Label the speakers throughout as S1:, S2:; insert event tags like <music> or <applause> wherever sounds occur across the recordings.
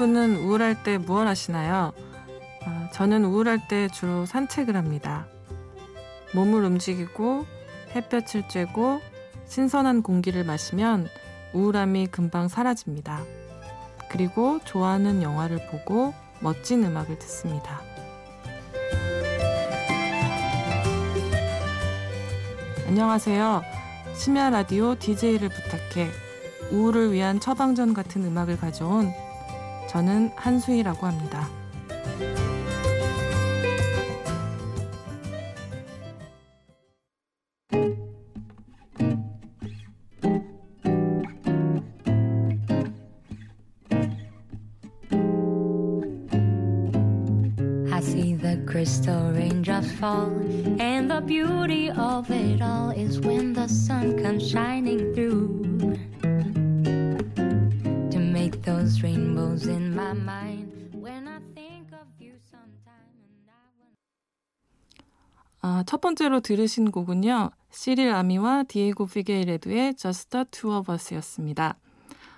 S1: 여러분은 우울할 때 무얼 하시나요? 아, 저는 우울할 때 주로 산책을 합니다. 몸을 움직이고 햇볕을 쬐고 신선한 공기를 마시면 우울함이 금방 사라집니다. 그리고 좋아하는 영화를 보고 멋진 음악을 듣습니다. 안녕하세요. 심야 라디오 DJ를 부탁해 우울을 위한 처방전 같은 음악을 가져온 저는 한수희라고 합니다.
S2: I see the crystal raindrops fall, and the beauty of it all is when the sun comes shining through
S1: 아, 첫 번째로 들으신 곡은요. 시릴 아미와 디에고 피게이레드의 Just the Two of Us였습니다.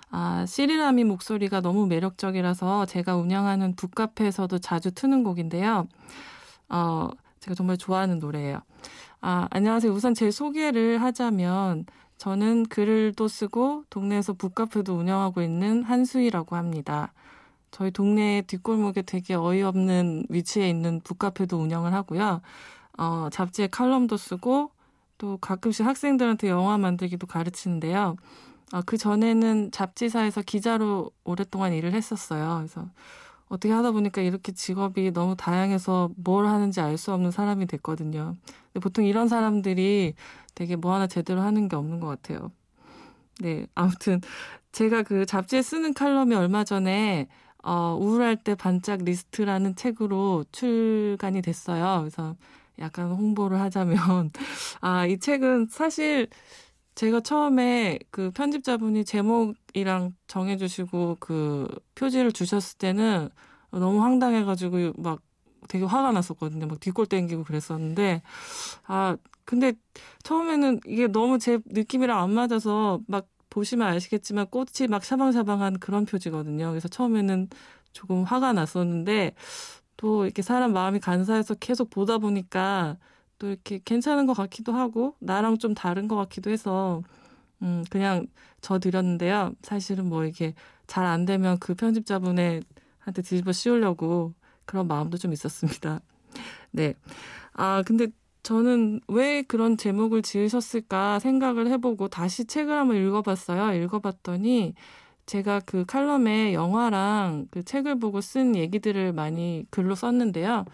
S1: 아, 시릴 아미 목소리가 너무 매력적이라서 제가 운영하는 북카페에서도 자주 트는 곡인데요. 어, 제가 정말 좋아하는 노래예요. 아, 안녕하세요. 우선 제 소개를 하자면 저는 글을 또 쓰고 동네에서 북카페도 운영하고 있는 한수희라고 합니다. 저희 동네 뒷골목에 되게 어이없는 위치에 있는 북카페도 운영을 하고요. 어, 잡지에 칼럼도 쓰고 또 가끔씩 학생들한테 영화 만들기도 가르치는데요. 아, 그 전에는 잡지사에서 기자로 오랫동안 일을 했었어요. 그래서 어떻게 하다 보니까 이렇게 직업이 너무 다양해서 뭘 하는지 알 수 없는 사람이 됐거든요. 근데 보통 이런 사람들이 되게 뭐 하나 제대로 하는 게 없는 것 같아요. 네, 아무튼 제가 그 잡지에 쓰는 칼럼이 얼마 전에 어, 우울할 때 반짝 리스트라는 책으로 출간이 됐어요. 그래서 약간 홍보를 하자면 <laughs> 아, 이 책은 사실 제가 처음에 그 편집자분이 제목이랑 정해주시고 그 표지를 주셨을 때는 너무 황당해가지고 막 되게 화가 났었거든요. 막 뒷골 땡기고 그랬었는데, 아, 근데 처음에는 이게 너무 제 느낌이랑 안 맞아서 막 보시면 아시겠지만 꽃이 막 샤방샤방한 그런 표지거든요. 그래서 처음에는 조금 화가 났었는데, 또 이렇게 사람 마음이 간사해서 계속 보다 보니까 또 이렇게 괜찮은 것 같기도 하고 나랑 좀 다른 것 같기도 해서 음 그냥 저 드렸는데요. 사실은 뭐 이게 잘 안 되면 그 편집자분의 한테 뒤집어 씌우려고 그런 마음도 좀 있었습니다. <laughs> 네. 아 근데 저는 왜 그런 제목을 지으셨을까 생각을 해보고 다시 책을 한번 읽어봤어요. 읽어봤더니 제가 그 칼럼에 영화랑 그 책을 보고 쓴 얘기들을 많이 글로 썼는데요.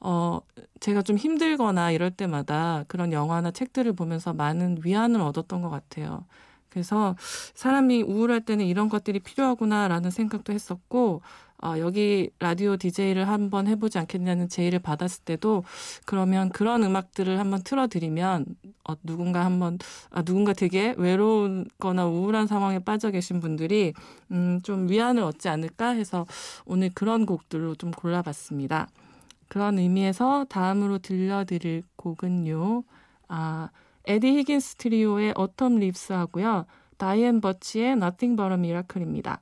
S1: 어, 제가 좀 힘들거나 이럴 때마다 그런 영화나 책들을 보면서 많은 위안을 얻었던 것 같아요. 그래서 사람이 우울할 때는 이런 것들이 필요하구나라는 생각도 했었고, 어, 여기 라디오 DJ를 한번 해보지 않겠냐는 제의를 받았을 때도 그러면 그런 음악들을 한번 틀어드리면 어, 누군가 한번 아, 누군가 되게 외로운거나 우울한 상황에 빠져 계신 분들이 음, 좀 위안을 얻지 않을까 해서 오늘 그런 곡들로 좀 골라봤습니다. 그런 의미에서 다음으로 들려드릴 곡은요. 아, 에디 히긴스 트리오의 Autumn Leaves 하고요. 다이앤 버치의 Nothing But a Miracle입니다.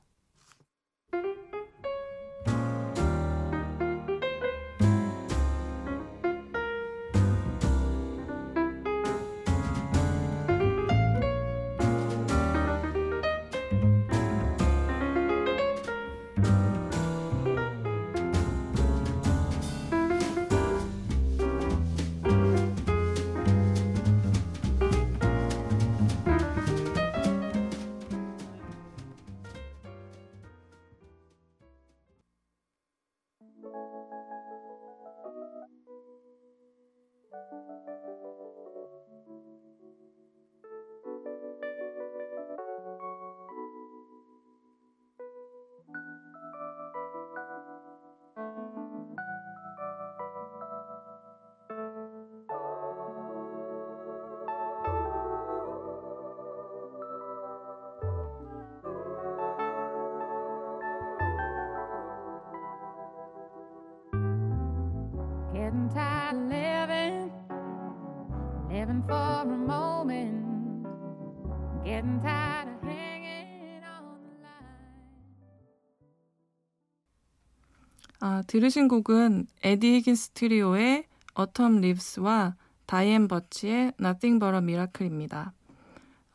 S1: 아, 들으신 곡은 에디 히긴스 트리오의 Autumn Leaves와 다이앤 버치의 Nothing But a Miracle입니다.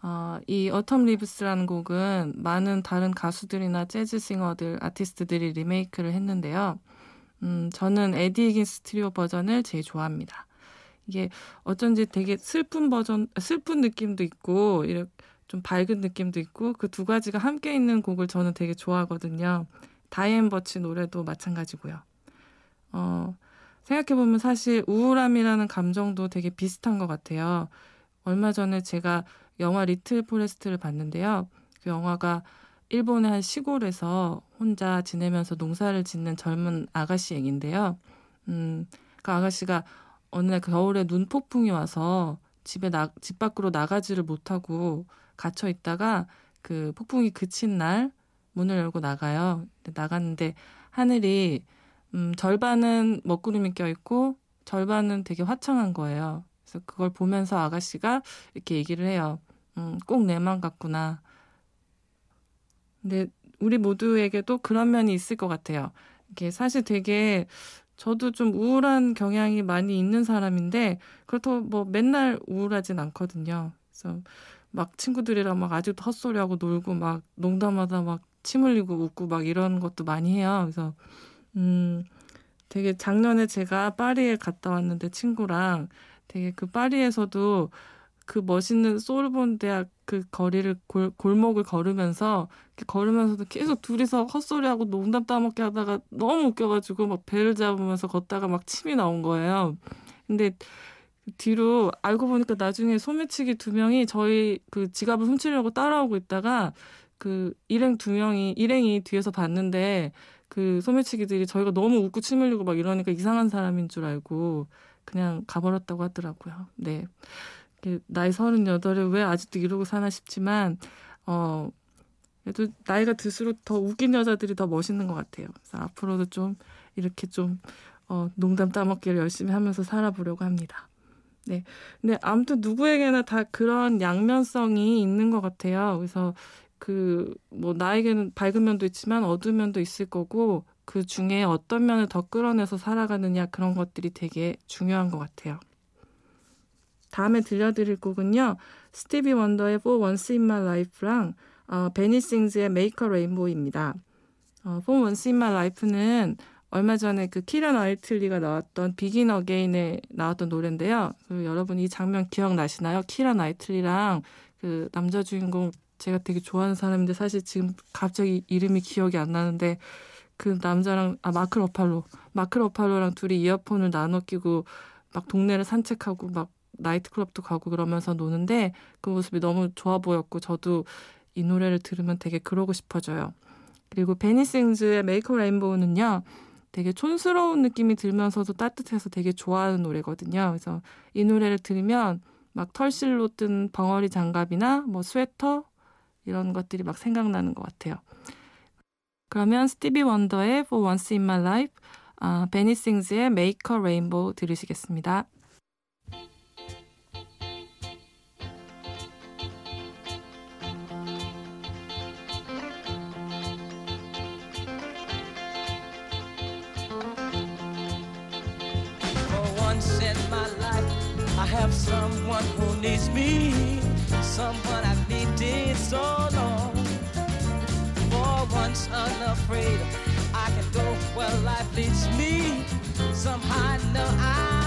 S1: 어, 이 Autumn Leaves라는 곡은 많은 다른 가수들이나 재즈 싱어들, 아티스트들이 리메이크를 했는데요. 음, 저는 에디 히긴스 트리오 버전을 제일 좋아합니다. 이게 어쩐지 되게 슬픈 버전, 슬픈 느낌도 있고, 이렇게 좀 밝은 느낌도 있고, 그 두 가지가 함께 있는 곡을 저는 되게 좋아하거든요. 다이앤 버치 노래도 마찬가지고요. 어, 생각해보면 사실 우울함이라는 감정도 되게 비슷한 것 같아요. 얼마 전에 제가 영화 Little Forest를 봤는데요. 그 영화가 일본의 한 시골에서 혼자 지내면서 농사를 짓는 젊은 아가씨 얘기인데요. 음, 그 아가씨가 어느 날 겨울에 눈폭풍이 와서 집에 나, 집 밖으로 나가지를 못하고 갇혀 있다가 그 폭풍이 그친 날 문을 열고 나가요. 나갔는데 하늘이 음, 절반은 먹구름이 껴있고 절반은 되게 화창한 거예요. 그래서 그걸 보면서 아가씨가 이렇게 얘기를 해요. 음, 꼭 내 맘 같구나. 근데 우리 모두에게도 그런 면이 있을 것 같아요. 이게 사실 되게 저도 좀 우울한 경향이 많이 있는 사람인데 그렇다고 뭐 맨날 우울하진 않거든요. 그래서 막 친구들이랑 막 아직도 헛소리하고 놀고 막 농담하다 막 침 흘리고 웃고 막 이런 것도 많이 해요. 그래서 음 되게 작년에 제가 파리에 갔다 왔는데 친구랑 되게 그 파리에서도 그 멋있는 소르본 대학 그 거리를 골, 골목을 걸으면서 걸으면서도 계속 둘이서 헛소리하고 농담 따먹게 하다가 너무 웃겨가지고 막 배를 잡으면서 걷다가 막 침이 나온 거예요. 근데 뒤로 알고 보니까 나중에 소매치기 두 명이 저희 그 지갑을 훔치려고 따라오고 있다가 그 일행 두 명이 일행이 뒤에서 봤는데 그 소매치기들이 저희가 너무 웃고 침 흘리고 막 이러니까 이상한 사람인 줄 알고 그냥 가버렸다고 하더라고요. 네. 나이 서른여덟에 왜 아직도 이러고 사나 싶지만, 어, 그래도 나이가 들수록 더 웃긴 여자들이 더 멋있는 것 같아요. 그래서 앞으로도 좀 이렇게 좀, 어, 농담 따먹기를 열심히 하면서 살아보려고 합니다. 네. 근데 아무튼 누구에게나 다 그런 양면성이 있는 것 같아요. 그래서 그, 뭐, 나에게는 밝은 면도 있지만 어두운 면도 있을 거고, 그 중에 어떤 면을 더 끌어내서 살아가느냐, 그런 것들이 되게 중요한 것 같아요. 다음에 들려드릴 곡은요. 스티비 원더의 For Once in My Life랑 어, 베니 싱즈의 Make a Rainbow입니다. 어, For Once in My Life는 얼마 전에 그 키이라 나이틀리가 나왔던 Begin Again에 나왔던 노래인데요. 그 여러분 이 장면 기억나시나요? 키이라 나이틀리랑 그 남자 주인공 제가 되게 좋아하는 사람인데 사실 지금 갑자기 이름이 기억이 안 나는데 그 남자랑 아 마크 러팔로 마크 러팔로랑 둘이 이어폰을 나눠 끼고 막 동네를 산책하고 막 나이트클럽도 가고 그러면서 노는데 그 모습이 너무 좋아 보였고 저도 이 노래를 들으면 되게 그러고 싶어져요. 그리고 베니 싱즈의 Make a Rainbow는요. 되게 촌스러운 느낌이 들면서도 따뜻해서 되게 좋아하는 노래거든요. 그래서 이 노래를 들으면 막 털실로 뜬 벙어리 장갑이나 뭐 스웨터 이런 것들이 막 생각나는 것 같아요. 그러면 스티비 원더의 For Once in My Life, 아, 베니 싱즈의 Make a Rainbow 들으시겠습니다. Someone I've needed so long. For once unafraid, I can go where life leads me. Somehow I know I'll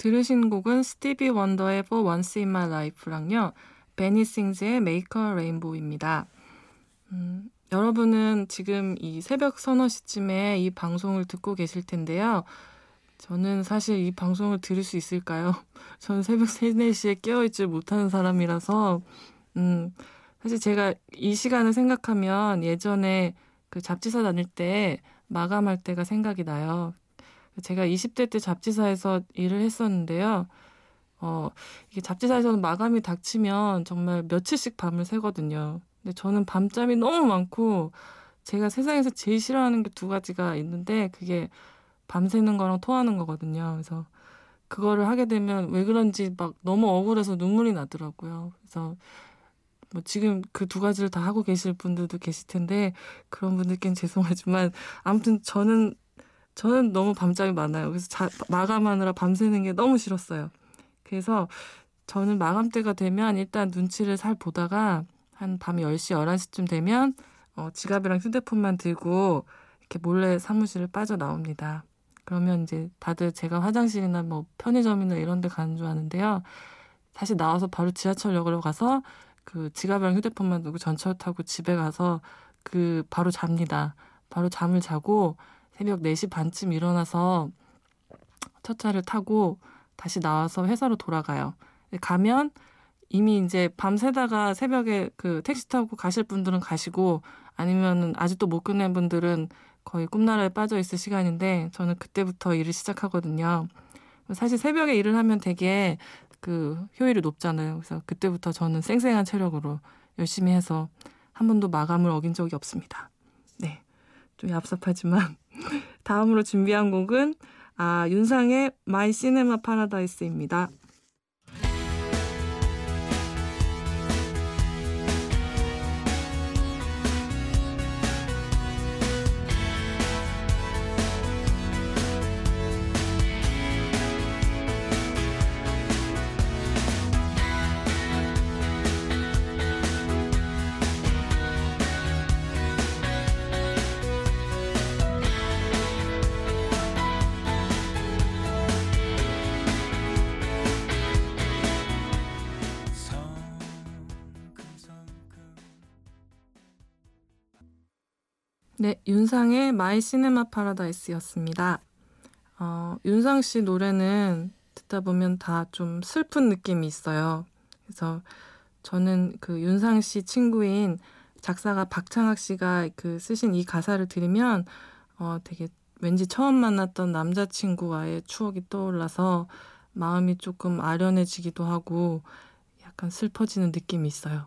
S1: 들으신 곡은 스티비 원더의 For Once in My Life랑요. 베니 싱즈의 Make a Rainbow입니다. 음, 여러분은 지금 이 새벽 서너 시쯤에 이 방송을 듣고 계실 텐데요. 저는 사실 이 방송을 들을 수 있을까요? <laughs> 저는 새벽 3, 4시에 깨어있질 못하는 사람이라서, 음, 사실 제가 이 시간을 생각하면 예전에 그 잡지사 다닐 때 마감할 때가 생각이 나요. 제가 20대 때 잡지사에서 일을 했었는데요. 어, 이게 잡지사에서는 마감이 닥치면 정말 며칠씩 밤을 새거든요. 근데 저는 밤잠이 너무 많고 제가 세상에서 제일 싫어하는 게 두 가지가 있는데 그게 밤새는 거랑 토하는 거거든요. 그래서 그거를 하게 되면 왜 그런지 막 너무 억울해서 눈물이 나더라고요. 그래서 뭐 지금 그 두 가지를 다 하고 계실 분들도 계실 텐데 그런 분들께는 <laughs> 죄송하지만 아무튼 저는 저는 너무 밤잠이 많아요. 그래서 자, 마감하느라 밤새는 게 너무 싫었어요. 그래서 저는 마감 때가 되면 일단 눈치를 살 보다가 한 밤 10시, 11시쯤 되면 어, 지갑이랑 휴대폰만 들고 이렇게 몰래 사무실을 빠져나옵니다. 그러면 이제 다들 제가 화장실이나 뭐 편의점이나 이런 데 가는 줄 아는데요. 다시 나와서 바로 지하철역으로 가서 그 지갑이랑 휴대폰만 두고 전철 타고 집에 가서 그 바로 잡니다. 바로 잠을 자고 새벽 4시 반쯤 일어나서 첫 차를 타고 다시 나와서 회사로 돌아가요. 가면 이미 이제 밤새다가 새벽에 그 택시 타고 가실 분들은 가시고 아니면은 아직도 못 끝낸 분들은 거의 꿈나라에 빠져 있을 시간인데 저는 그때부터 일을 시작하거든요. 사실 새벽에 일을 하면 되게 그 효율이 높잖아요. 그래서 그때부터 저는 쌩쌩한 체력으로 열심히 해서 한 번도 마감을 어긴 적이 없습니다. 네. 좀 얍삽하지만 다음으로 준비한 곡은 아, 윤상의 My Cinema Paradise입니다. 네, 윤상의 My Cinema Paradise였습니다. 어, 윤상 씨 노래는 듣다 보면 다 좀 슬픈 느낌이 있어요. 그래서 저는 그 윤상 씨 친구인 작사가 박창학 씨가 그 쓰신 이 가사를 들으면 어, 되게 왠지 처음 만났던 남자친구와의 추억이 떠올라서 마음이 조금 아련해지기도 하고 약간 슬퍼지는 느낌이 있어요.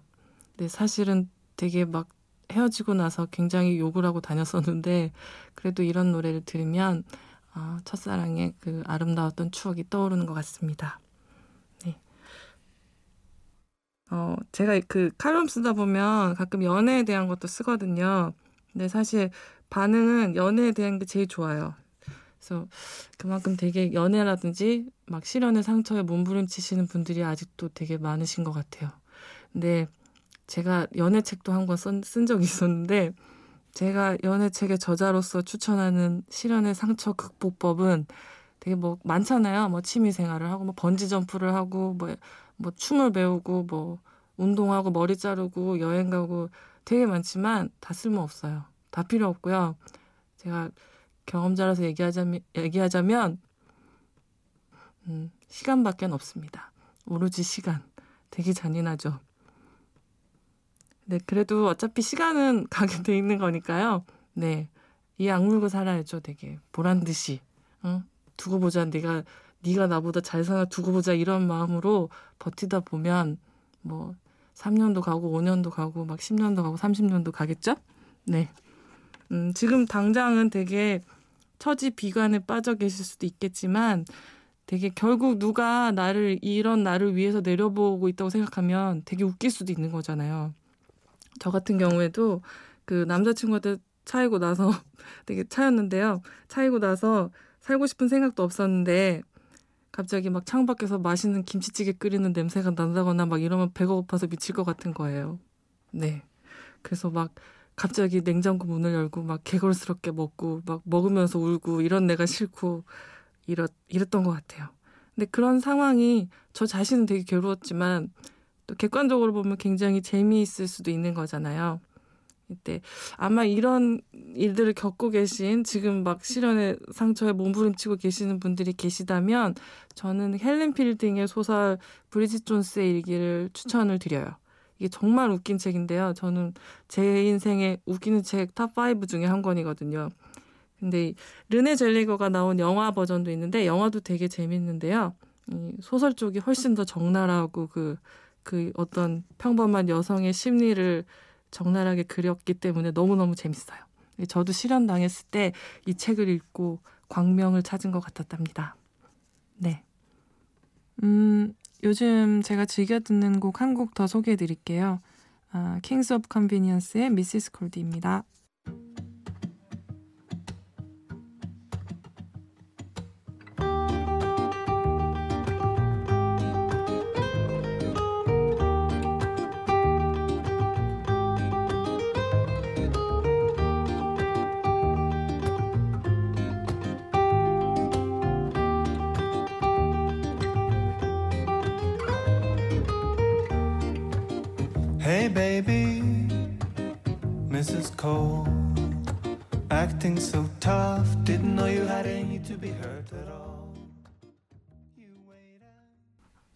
S1: 근데 사실은 되게 막 헤어지고 나서 굉장히 욕을 하고 다녔었는데 그래도 이런 노래를 들으면 어, 첫사랑의 그 아름다웠던 추억이 떠오르는 것 같습니다. 네. 어, 제가 그 칼럼 쓰다 보면 가끔 연애에 대한 것도 쓰거든요. 근데 사실 반응은 연애에 대한 게 제일 좋아요. 그래서 그만큼 되게 연애라든지 막 실연의 상처에 몸부림치시는 분들이 아직도 되게 많으신 것 같아요. 근데 제가 연애책도 한 권 쓴 적이 있었는데 제가 연애책의 저자로서 추천하는 실연의 상처 극복법은 되게 뭐 많잖아요. 뭐 취미 생활을 하고 뭐 번지 점프를 하고 뭐, 뭐 춤을 배우고 뭐 운동하고 머리 자르고 여행 가고 되게 많지만 다 쓸모 없어요. 다 필요 없고요. 제가 경험자라서 얘기하자면 얘기하자면 음, 시간밖에 없습니다. 오로지 시간. 되게 잔인하죠. 네, 그래도 어차피 시간은 <laughs> 가게 돼 있는 거니까요. 네. 이 악물고 살아야죠, 되게. 보란 듯이. 응? 두고 보자. 내가, 네가 나보다 잘 살아 두고 보자. 이런 마음으로 버티다 보면, 뭐, 3년도 가고, 5년도 가고, 막 10년도 가고, 30년도 가겠죠? 네. 음, 지금 당장은 되게 처지 비관에 빠져 계실 수도 있겠지만, 되게 결국 누가 나를, 이런 나를 위해서 내려보고 있다고 생각하면 되게 웃길 수도 있는 거잖아요. 저 같은 경우에도 그 남자친구한테 차이고 나서 <laughs> 되게 차였는데요. 차이고 나서 살고 싶은 생각도 없었는데 갑자기 막 창밖에서 맛있는 김치찌개 끓이는 냄새가 난다거나 막 이러면 배가 고파서 미칠 것 같은 거예요. 네. 그래서 막 갑자기 냉장고 문을 열고 막 개걸스럽게 먹고 막 먹으면서 울고 이런 내가 싫고 이렇, 이랬던 것 같아요. 근데 그런 상황이 저 자신은 되게 괴로웠지만 또 객관적으로 보면 굉장히 재미있을 수도 있는 거잖아요. 이때 아마 이런 일들을 겪고 계신 지금 막 실현의 상처에 몸부림치고 계시는 분들이 계시다면 저는 헬렌 필딩의 소설 브리짓 존스의 일기를 추천을 드려요. 이게 정말 웃긴 책인데요. 저는 제 인생에 웃기는 책 탑 5 중에 한 권이거든요. 근데 르네 젤리거가 나온 영화 버전도 있는데 영화도 되게 재밌는데요. 이 소설 쪽이 훨씬 더 적나라하고 그, 그 어떤 평범한 여성의 심리를 적나라하게 그렸기 때문에 너무너무 재밌어요. 저도 실현 당했을 때 이 책을 읽고 광명을 찾은 것 같았답니다. 네. 음, 요즘 제가 즐겨 듣는 곡 한 곡 더 소개해 드릴게요. 아, 킹스 오브 컨비니언스의 미시스 콜드입니다.
S3: Mrs. Cole, acting so tough. Didn't know you had any to be hurt at all.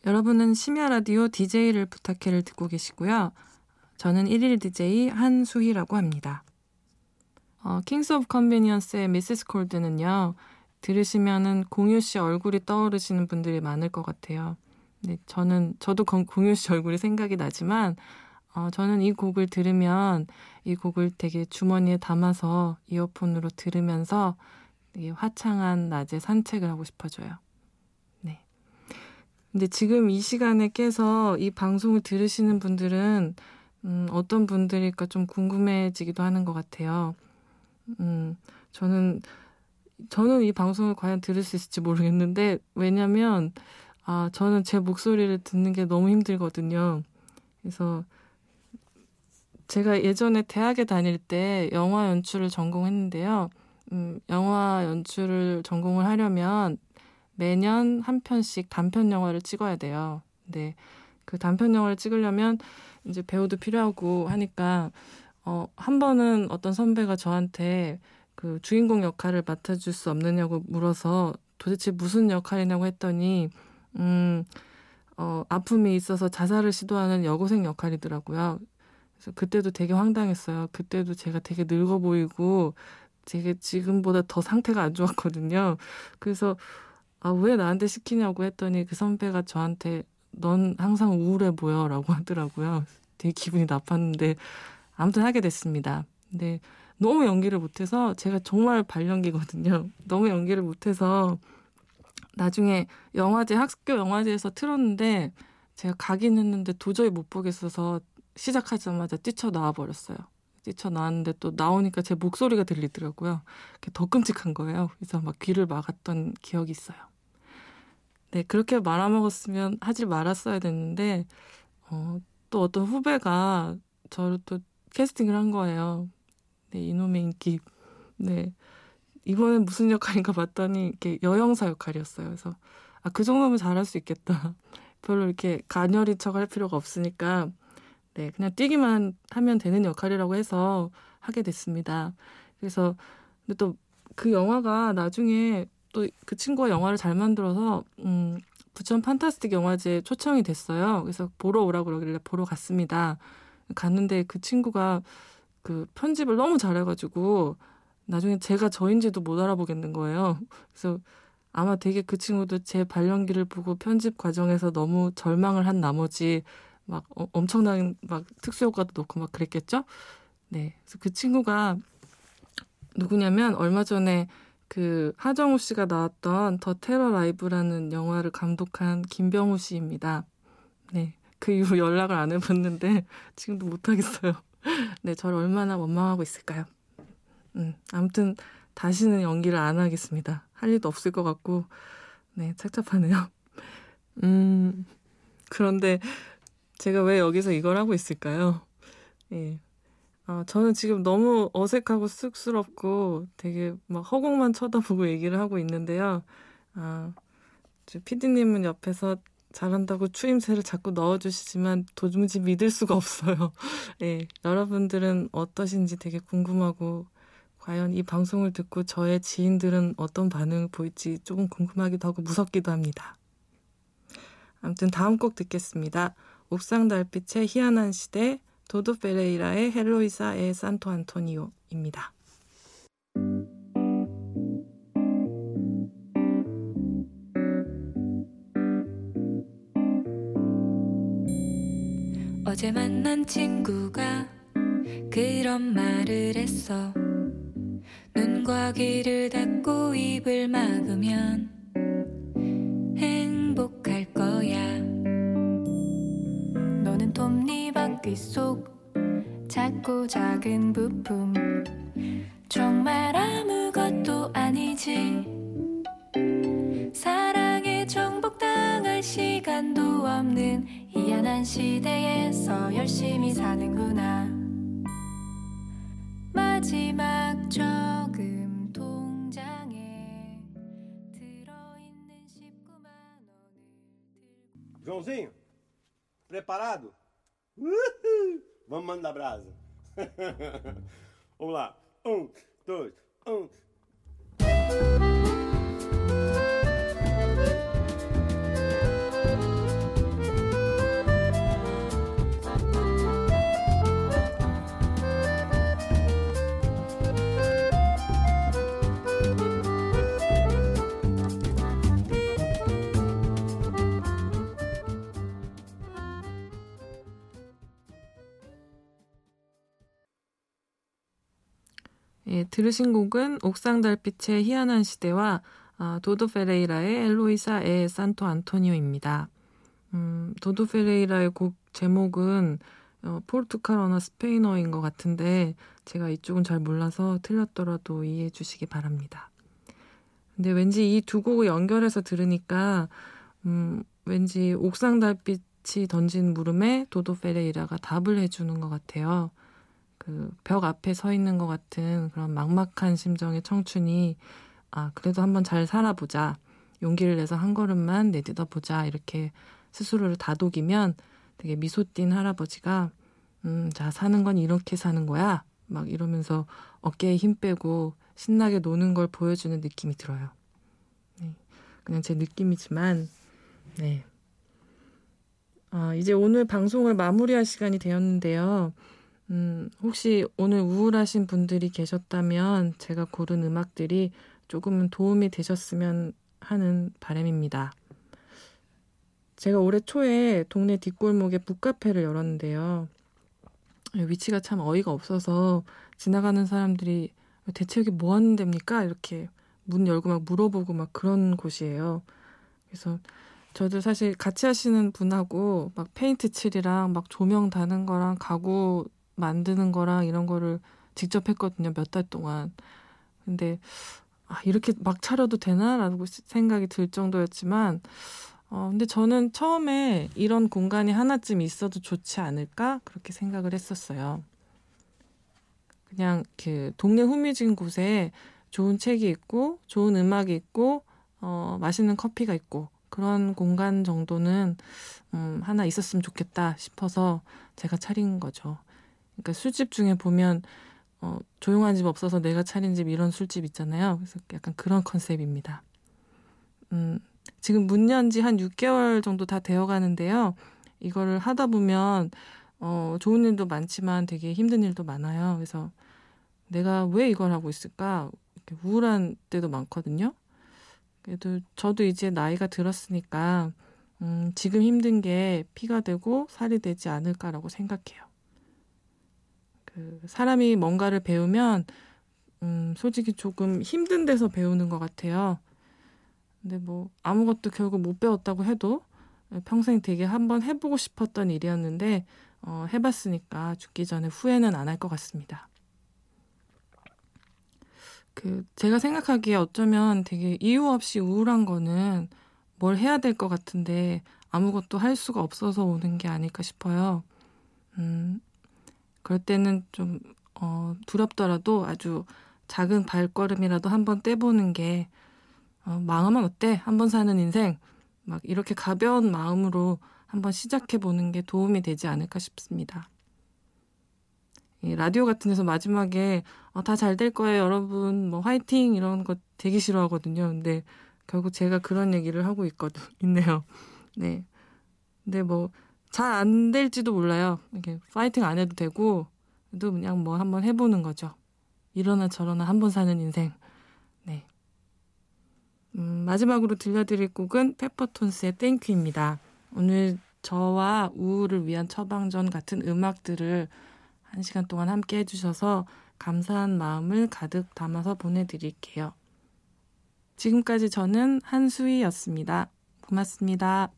S1: 여러분은 심야 라디오 DJ를 부탁해를 듣고 계시고요. 저는 1일 DJ 한수희라고 합니다. 어, 킹스 오브 컨비니언스의 미시스 콜드는요. 들으시면은 공유 씨 얼굴이 떠오르시는 분들이 많을 것 같아요. 네, 저는 저도 건- 공유 씨 얼굴이 생각이 나지만 어, 저는 이 곡을 들으면 이 곡을 되게 주머니에 담아서 이어폰으로 들으면서 되게 화창한 낮에 산책을 하고 싶어져요. 네. 근데 지금 이 시간에 깨서 이 방송을 들으시는 분들은 음, 어떤 분들일까 좀 궁금해지기도 하는 것 같아요. 음, 저는 저는 이 방송을 과연 들을 수 있을지 모르겠는데 왜냐면 아 저는 제 목소리를 듣는 게 너무 힘들거든요. 그래서 제가 예전에 대학에 다닐 때 영화 연출을 전공했는데요. 음, 영화 연출을 전공을 하려면 매년 한 편씩 단편 영화를 찍어야 돼요. 근데 그 단편 영화를 찍으려면 이제 배우도 필요하고 하니까 어, 한 번은 어떤 선배가 저한테 그 주인공 역할을 맡아줄 수 없느냐고 물어서 도대체 무슨 역할이냐고 했더니 음, 어, 아픔이 있어서 자살을 시도하는 여고생 역할이더라고요. 그래서 그때도 되게 황당했어요. 그때도 제가 되게 늙어 보이고 되게 지금보다 더 상태가 안 좋았거든요. 그래서 아, 왜 나한테 시키냐고 했더니 그 선배가 저한테 넌 항상 우울해 보여라고 하더라고요. 되게 기분이 나빴는데 아무튼 하게 됐습니다. 근데 너무 연기를 못해서 제가 정말 발연기거든요. 너무 연기를 못해서 나중에 영화제 학교 영화제에서 틀었는데 제가 가긴 했는데 도저히 못 보겠어서 시작하자마자 뛰쳐 나와 버렸어요. 뛰쳐 나왔는데 또 나오니까 제 목소리가 들리더라고요. 그게 더 끔찍한 거예요. 그래서 막 귀를 막았던 기억이 있어요. 네, 그렇게 말아먹었으면 하지 말았어야 됐는데 어, 또 어떤 후배가 저를 또 캐스팅을 한 거예요. 네, 이놈의 인기. 네. 이번엔 무슨 역할인가 봤더니 이렇게 여영사 역할이었어요. 그래서 아, 그 정도면 잘할 수 있겠다. <laughs> 별로 이렇게 가녀린 척할 필요가 없으니까 네, 그냥 뛰기만 하면 되는 역할이라고 해서 하게 됐습니다. 그래서 근데 또 그 영화가 나중에 또 그 친구가 영화를 잘 만들어서 음, 부천 판타스틱 영화제에 초청이 됐어요. 그래서 보러 오라고 그러길래 보러 갔습니다. 갔는데 그 친구가 그 편집을 너무 잘해가지고 나중에 제가 저인지도 못 알아보겠는 거예요. 그래서 아마 되게 그 친구도 제 발연기를 보고 편집 과정에서 너무 절망을 한 나머지 막 어, 엄청난 막 특수효과도 넣고 막 그랬겠죠? 네. 그래서 그 친구가 누구냐면 얼마 전에 그 하정우 씨가 나왔던 더 테러 라이브라는 영화를 감독한 김병우 씨입니다. 네. 그 이후 <laughs> 연락을 안 해봤는데 지금도 못 하겠어요. <laughs> 네, 저를 얼마나 원망하고 있을까요? 음, 아무튼 다시는 연기를 안 하겠습니다. 할 일도 없을 것 같고, 네, 착잡하네요. <laughs> 음, 그런데 제가 왜 여기서 이걸 하고 있을까요? 예. 아, 저는 지금 너무 어색하고 쑥스럽고 되게 막 허공만 쳐다보고 얘기를 하고 있는데요. 아, 피디님은 옆에서 잘한다고 추임새를 자꾸 넣어주시지만 도무지 믿을 수가 없어요. 네, <laughs> 여러분들은 어떠신지 되게 궁금하고 과연 이 방송을 듣고 저의 지인들은 어떤 반응을 보일지 조금 궁금하기도 하고 무섭기도 합니다. 아무튼 다음 곡 듣겠습니다. 옥상 달빛의 희한한 시대 도도 페레이라의 헬로이사 의 산토 안토니오입니다.
S2: 어제 만난 친구가 그런 말을 했어. 눈과 귀를 닫고 입을 막으면
S4: 작고 작은 부품 정말 아무것도 아니지 사랑에 정복당할 시간도 없는 희한한 시대에서 열심히 사는구나 마지막 저금 통장에 들어있는 19만 원을
S5: Joãozinho, preparado? Uhul! Vamos mandar brasa. <laughs> Vamos lá. Um, dois, um.
S1: 예, 들으신 곡은 옥상 달빛의 희한한 시대와 아, 도도 페레이라의 엘로이사 에 산토 안토니오입니다. 음, 도도 페레이라의 곡 제목은 어, 포르투갈어나 스페인어인 것 같은데 제가 이쪽은 잘 몰라서 틀렸더라도 이해해 주시기 바랍니다. 근데 왠지 이 두 곡을 연결해서 들으니까 음, 왠지 옥상 달빛이 던진 물음에 도도 페레이라가 답을 해주는 것 같아요. 그 벽 앞에 서 있는 것 같은 그런 막막한 심정의 청춘이 아 그래도 한번 잘 살아보자 용기를 내서 한 걸음만 내딛어 보자 이렇게 스스로를 다독이면 되게 미소 띈 할아버지가 음 자 사는 건 이렇게 사는 거야 막 이러면서 어깨에 힘 빼고 신나게 노는 걸 보여주는 느낌이 들어요. 네, 그냥 제 느낌이지만 네. 아, 이제 오늘 방송을 마무리할 시간이 되었는데요. 음, 혹시 오늘 우울하신 분들이 계셨다면 제가 고른 음악들이 조금은 도움이 되셨으면 하는 바람입니다. 제가 올해 초에 동네 뒷골목에 북카페를 열었는데요. 위치가 참 어이가 없어서 지나가는 사람들이 대체 여기 뭐 하는 데입니까? 이렇게 문 열고 막 물어보고 막 그런 곳이에요. 그래서 저도 사실 같이 하시는 분하고 막 페인트 칠이랑 막 조명 다는 거랑 가구 만드는 거랑 이런 거를 직접 했거든요. 몇 달 동안. 근데 아, 이렇게 막 차려도 되나라고 생각이 들 정도였지만 어, 근데 저는 처음에 이런 공간이 하나쯤 있어도 좋지 않을까 그렇게 생각을 했었어요. 그냥 그 동네 후미진 곳에 좋은 책이 있고 좋은 음악이 있고 어, 맛있는 커피가 있고 그런 공간 정도는 음, 하나 있었으면 좋겠다 싶어서 제가 차린 거죠. 그러니까 술집 중에 보면 어, 조용한 집 없어서 내가 차린 집 이런 술집 있잖아요. 그래서 약간 그런 컨셉입니다. 음, 지금 문 연 지 한 6개월 정도 다 되어 가는데요. 이거를 하다 보면 어, 좋은 일도 많지만 되게 힘든 일도 많아요. 그래서 내가 왜 이걸 하고 있을까? 우울한 때도 많거든요. 그래도 저도 이제 나이가 들었으니까 음, 지금 힘든 게 피가 되고 살이 되지 않을까라고 생각해요. 그 사람이 뭔가를 배우면 음, 솔직히 조금 힘든 데서 배우는 것 같아요. 근데 뭐 아무것도 결국 못 배웠다고 해도 평생 되게 한번 해보고 싶었던 일이었는데 어, 해봤으니까 죽기 전에 후회는 안 할 것 같습니다. 그 제가 생각하기에 어쩌면 되게 이유 없이 우울한 거는 뭘 해야 될 것 같은데 아무것도 할 수가 없어서 오는 게 아닐까 싶어요. 음, 그럴 때는 좀 어, 두렵더라도 아주 작은 발걸음이라도 한번 떼보는 게 어, 망하면 어때? 한번 사는 인생 막 이렇게 가벼운 마음으로 한번 시작해 보는 게 도움이 되지 않을까 싶습니다. 이 라디오 같은 데서 마지막에 어, 다잘 될 거예요, 여러분. 뭐 화이팅 이런 거 되게 싫어하거든요. 근데 결국 제가 그런 얘기를 하고 있거든 <laughs> 있네요. 네. 근데 뭐 잘 안 될지도 몰라요. 이렇게 파이팅 안 해도 되고 또 그냥 뭐 한번 해보는 거죠. 이러나 저러나 한 번 사는 인생. 네. 음, 마지막으로 들려드릴 곡은 페퍼톤스의 땡큐입니다. 오늘 저와 우울을 위한 처방전 같은 음악들을 한 시간 동안 함께 해주셔서 감사한 마음을 가득 담아서 보내드릴게요. 지금까지 저는 한수희였습니다. 고맙습니다.